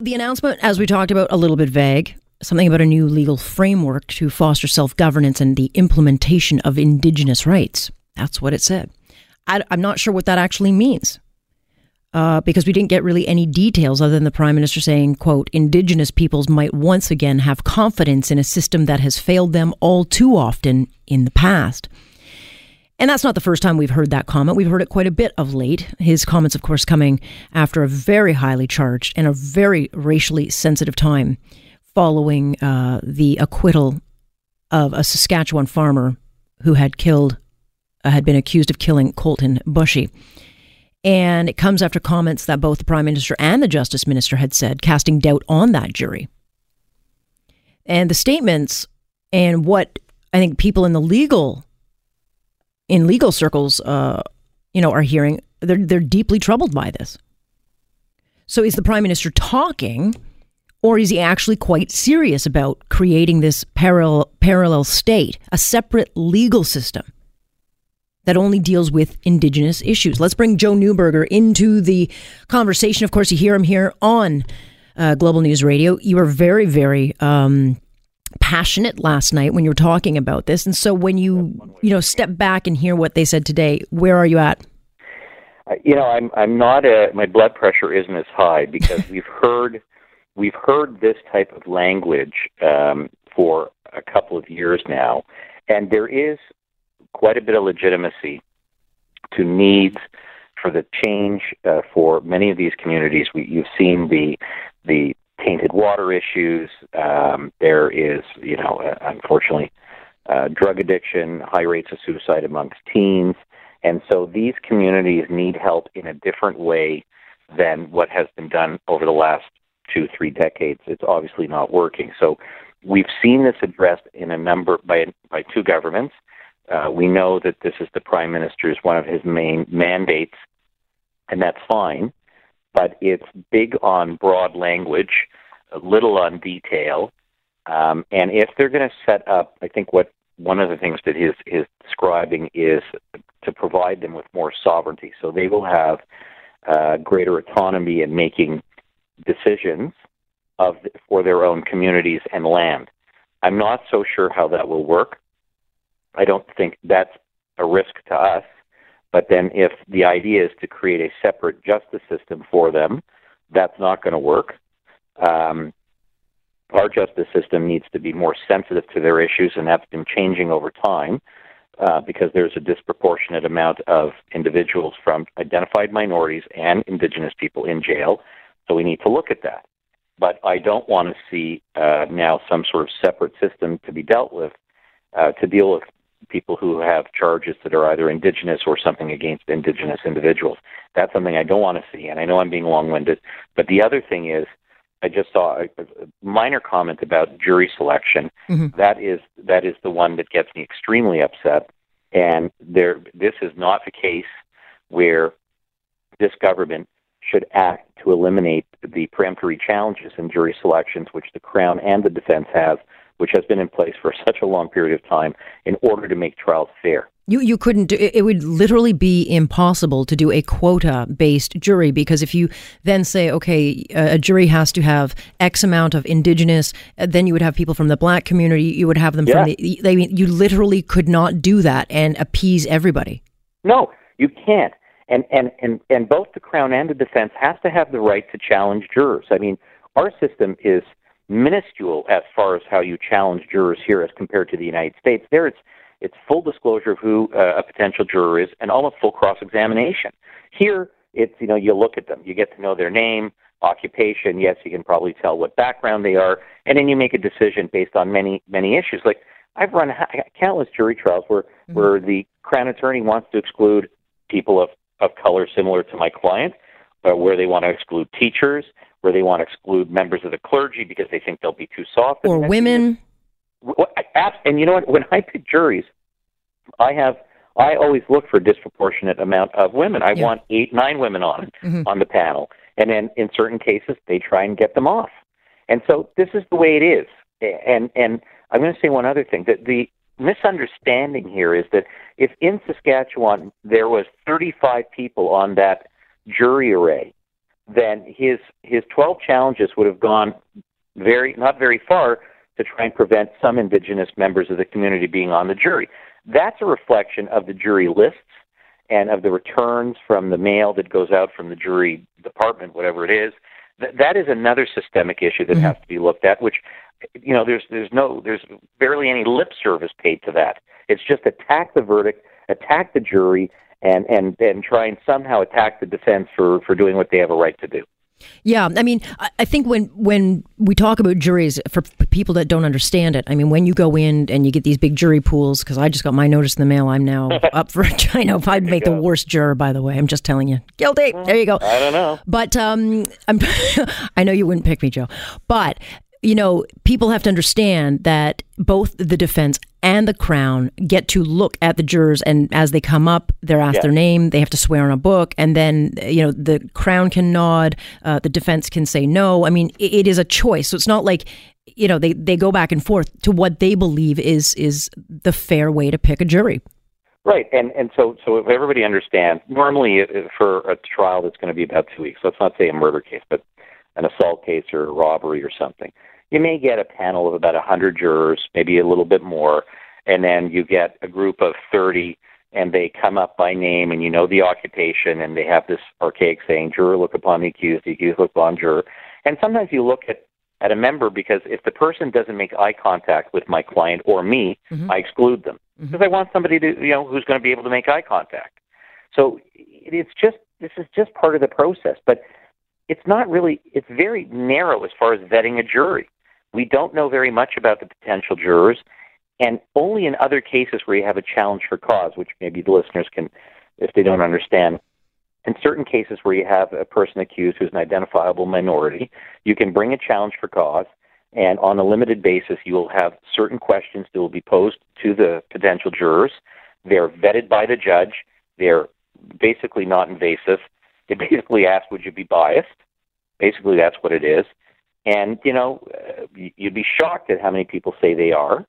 The announcement, as we talked about, a little bit vague. Something about a new legal framework to foster self governance and the implementation of Indigenous rights. That's what it said. I, am not sure what that actually means. Uh, because we didn't get really any details other than the prime minister saying, quote, Indigenous peoples might once again have confidence in a system that has failed them all too often in the past. And that's not the first time we've heard that comment. We've heard it quite a bit of late. His comments, of course, coming after a very highly charged and a very racially sensitive time following uh, the acquittal of a Saskatchewan farmer who had killed, uh, had been accused of killing Colten Boushie. And it comes after comments that both the Prime Minister and the Justice Minister had said, casting doubt on that jury. And the statements and what I think people in the legal in legal circles, uh, you know, are hearing, they're, they're deeply troubled by this. So is the prime minister talking, or is he actually quite serious about creating this parallel, parallel state, a separate legal system that only deals with indigenous issues? Let's bring Joe Neuberger into the conversation. Of course, you hear him here on uh, Global News Radio. You are very, very um, passionate last night when you were talking about this. And so when you, you know, step back and hear what they said today, where are you at? Uh, you know, I'm I'm not a my blood pressure isn't as high because we've heard we've heard this type of language um, for a couple of years now, and there is quite a bit of legitimacy to needs for the change uh, for many of these communities. We, you've seen the the tainted water issues. Um, there is, you know, uh, unfortunately, uh, drug addiction, high rates of suicide amongst teens. And so these communities need help in a different way than what has been done over the last two, three decades. It's obviously not working. So we've seen this addressed in a number by by two governments. Uh, we know that this is the prime minister's one of his main mandates, and that's fine but it's big on broad language, little on detail. Um, and if they're going to set up, I think what one of the things that he's, he's describing is to provide them with more sovereignty. So they will have uh, greater autonomy in making decisions of for their own communities and land. I'm not so sure how that will work. I don't think that's a risk to us. But then, if the idea is to create a separate justice system for them, that's not going to work. Um, our justice system needs to be more sensitive to their issues, and that's been changing over time uh, because there's a disproportionate amount of individuals from identified minorities and indigenous people in jail. So we need to look at that. But I don't want to see uh, now some sort of separate system to be dealt with uh, to deal with people who have charges that are either indigenous or something against indigenous individuals. That's something I don't want to see, and I know I'm being long-winded. But the other thing is, I just saw a, a minor comment about jury selection. Mm-hmm. That is that is the one that gets me extremely upset. And there, this is not the case where this government should act to eliminate the peremptory challenges in jury selections, which the Crown and the defense have which has been in place for such a long period of time in order to make trials fair. You you couldn't do it would literally be impossible to do a quota based jury because if you then say okay a jury has to have x amount of indigenous uh, then you would have people from the black community you would have them yeah. from the they you literally could not do that and appease everybody. No, you can't. And and and and both the crown and the defense has to have the right to challenge jurors. I mean, our system is minuscule as far as how you challenge jurors here as compared to the United States. There, it's it's full disclosure of who uh, a potential juror is and almost full cross examination. Here, it's you know you look at them, you get to know their name, occupation. Yes, you can probably tell what background they are, and then you make a decision based on many many issues. Like I've run countless jury trials where mm-hmm. where the crown attorney wants to exclude people of of color similar to my client. Uh, where they want to exclude teachers, where they want to exclude members of the clergy because they think they'll be too soft. Or women. And you know what? When I pick juries, I have I always look for a disproportionate amount of women. I yeah. want eight, nine women on mm-hmm. on the panel, and then in certain cases they try and get them off. And so this is the way it is. And and I'm going to say one other thing that the misunderstanding here is that if in Saskatchewan there was 35 people on that jury array, then his his 12 challenges would have gone very not very far to try and prevent some indigenous members of the community being on the jury. That's a reflection of the jury lists and of the returns from the mail that goes out from the jury department, whatever it is. Th- that is another systemic issue that mm-hmm. has to be looked at, which you know there's there's no there's barely any lip service paid to that. It's just attack the verdict, attack the jury, and and and try and somehow attack the defense for for doing what they have a right to do. Yeah, I mean, I think when when we talk about juries for people that don't understand it, I mean, when you go in and you get these big jury pools, because I just got my notice in the mail, I'm now up for. I know if I'd make the worst juror, by the way, I'm just telling you, guilty. There you go. I don't know, but um, I'm. I know you wouldn't pick me, Joe, but you know, people have to understand that both the defense and the crown get to look at the jurors, and as they come up, they're asked yeah. their name. They have to swear on a book, and then you know the crown can nod, uh, the defense can say no. I mean, it, it is a choice, so it's not like you know they they go back and forth to what they believe is is the fair way to pick a jury. Right, and and so so if everybody understands, normally uh, for a trial that's going to be about two weeks. Let's not say a murder case, but an assault case or a robbery or something you may get a panel of about 100 jurors, maybe a little bit more, and then you get a group of 30 and they come up by name and you know the occupation and they have this archaic saying, juror look upon the accused, the accused look upon juror. And sometimes you look at, at a member because if the person doesn't make eye contact with my client or me, mm-hmm. I exclude them because mm-hmm. I want somebody to, you know, who's going to be able to make eye contact. So it's just, this is just part of the process, but it's not really, it's very narrow as far as vetting a jury. We don't know very much about the potential jurors, and only in other cases where you have a challenge for cause, which maybe the listeners can, if they don't understand, in certain cases where you have a person accused who's an identifiable minority, you can bring a challenge for cause, and on a limited basis, you will have certain questions that will be posed to the potential jurors. They're vetted by the judge. They're basically not invasive. They basically ask, would you be biased? Basically, that's what it is. And, you know, uh, you'd be shocked at how many people say they are.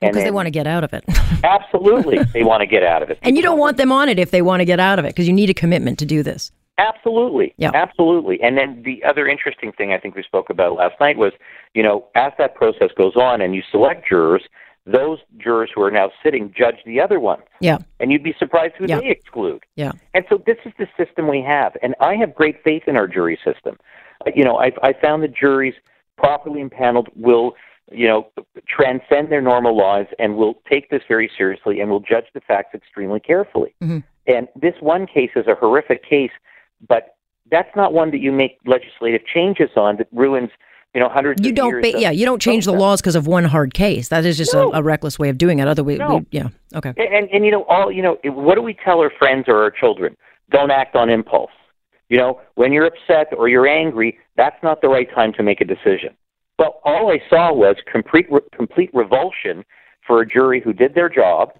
Because well, they want to get out of it. absolutely. They want to get out of it. and you don't want them on it if they want to get out of it because you need a commitment to do this. Absolutely. Yeah. Absolutely. And then the other interesting thing I think we spoke about last night was, you know, as that process goes on and you select jurors, those jurors who are now sitting judge the other ones. Yeah. And you'd be surprised who yeah. they exclude. Yeah. And so this is the system we have. And I have great faith in our jury system you know, I've, I found that juries properly impaneled will, you know, transcend their normal laws and will take this very seriously and will judge the facts extremely carefully. Mm-hmm. And this one case is a horrific case, but that's not one that you make legislative changes on that ruins you know hundreds you don't ba- yeah you don't change the laws because of one hard case that is just no. a, a, reckless way of doing it other way no. we, yeah okay and, and and you know all you know what do we tell our friends or our children don't act on impulse you know, when you're upset or you're angry, that's not the right time to make a decision. Well, all I saw was complete complete revulsion for a jury who did their job.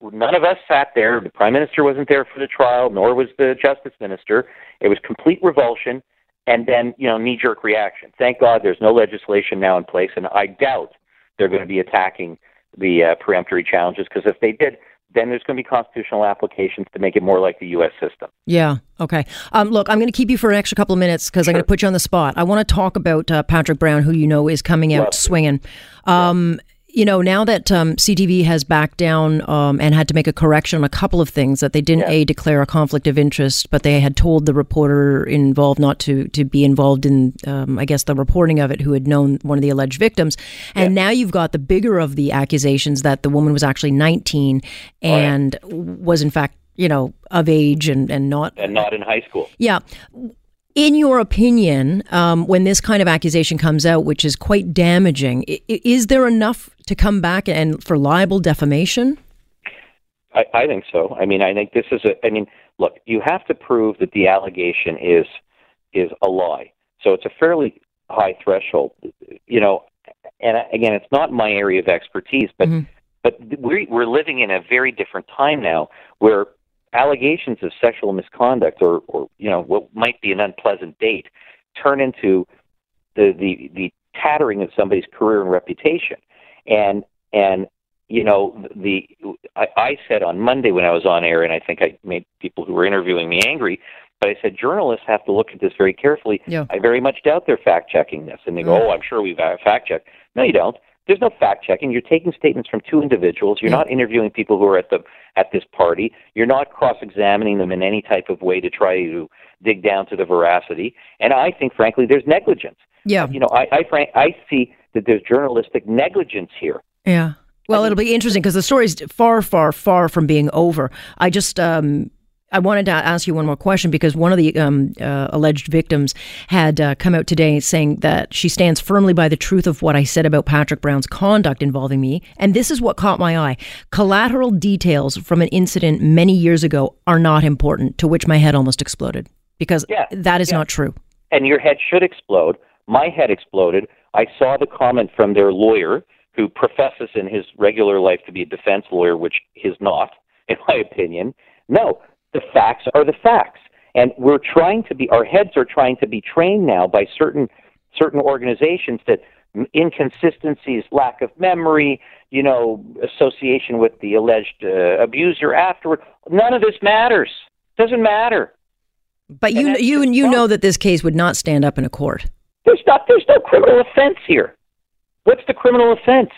None of us sat there. The prime minister wasn't there for the trial, nor was the justice minister. It was complete revulsion, and then you know knee jerk reaction. Thank God there's no legislation now in place, and I doubt they're going to be attacking the uh, peremptory challenges because if they did, then there's going to be constitutional applications to make it more like the U.S. system. Yeah. Okay. Um, look, I'm going to keep you for an extra couple of minutes because sure. I'm going to put you on the spot. I want to talk about uh, Patrick Brown, who you know is coming out swinging. Um, you know, now that um, CTV has backed down um, and had to make a correction on a couple of things that they didn't yeah. a declare a conflict of interest, but they had told the reporter involved not to to be involved in, um, I guess, the reporting of it, who had known one of the alleged victims. And yeah. now you've got the bigger of the accusations that the woman was actually 19 and oh, yeah. was in fact you know of age and and not and not in high school. Yeah. In your opinion, um, when this kind of accusation comes out, which is quite damaging, is there enough to come back and for libel defamation? I, I think so. I mean, I think this is a. I mean, look, you have to prove that the allegation is is a lie. So it's a fairly high threshold. You know, and again, it's not my area of expertise, but mm-hmm. but we're we're living in a very different time now where allegations of sexual misconduct or or you know what might be an unpleasant date turn into the the the tattering of somebody's career and reputation. And and you know the I, I said on Monday when I was on air, and I think I made people who were interviewing me angry. But I said journalists have to look at this very carefully. Yeah. I very much doubt they're fact checking this, and they go, "Oh, I'm sure we've uh, fact checked." No, you don't. There's no fact checking. You're taking statements from two individuals. You're yeah. not interviewing people who are at the at this party. You're not cross examining them in any type of way to try to dig down to the veracity. And I think, frankly, there's negligence. Yeah. You know, I I, frank, I see that there's journalistic negligence here. Yeah. Well, I mean, it'll be interesting because the story's far, far, far from being over. I just um, I wanted to ask you one more question because one of the um, uh, alleged victims had uh, come out today saying that she stands firmly by the truth of what I said about Patrick Brown's conduct involving me. And this is what caught my eye. Collateral details from an incident many years ago are not important, to which my head almost exploded because yeah, that is yeah. not true. And your head should explode. My head exploded. I saw the comment from their lawyer who professes in his regular life to be a defense lawyer, which he's not, in my opinion. No, the facts are the facts. And we're trying to be, our heads are trying to be trained now by certain certain organizations that inconsistencies, lack of memory, you know, association with the alleged uh, abuser afterward. None of this matters. It Doesn't matter. But you, you, you know that this case would not stand up in a court. There's not. There's no criminal offense here. What's the criminal offense?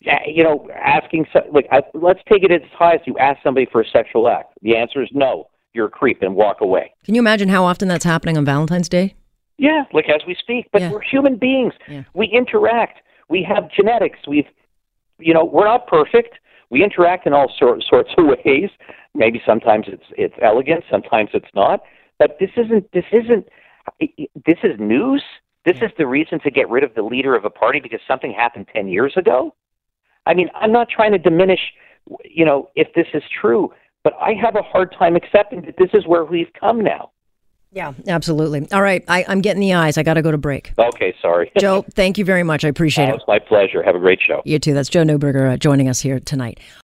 You know, asking like I, let's take it as high as you ask somebody for a sexual act. The answer is no. You're a creep and walk away. Can you imagine how often that's happening on Valentine's Day? Yeah, like as we speak. But yeah. we're human beings. Yeah. We interact. We have genetics. We've, you know, we're not perfect. We interact in all sort, sorts of ways. Maybe sometimes it's it's elegant, sometimes it's not. But this isn't. This isn't. This is news. This is the reason to get rid of the leader of a party because something happened 10 years ago? I mean, I'm not trying to diminish, you know, if this is true, but I have a hard time accepting that this is where we've come now. Yeah, absolutely. All right, I, am getting the eyes. I got to go to break. Okay, sorry. Joe, thank you very much. I appreciate it. It's my pleasure. Have a great show. You too. That's Joe Neuberger uh, joining us here tonight.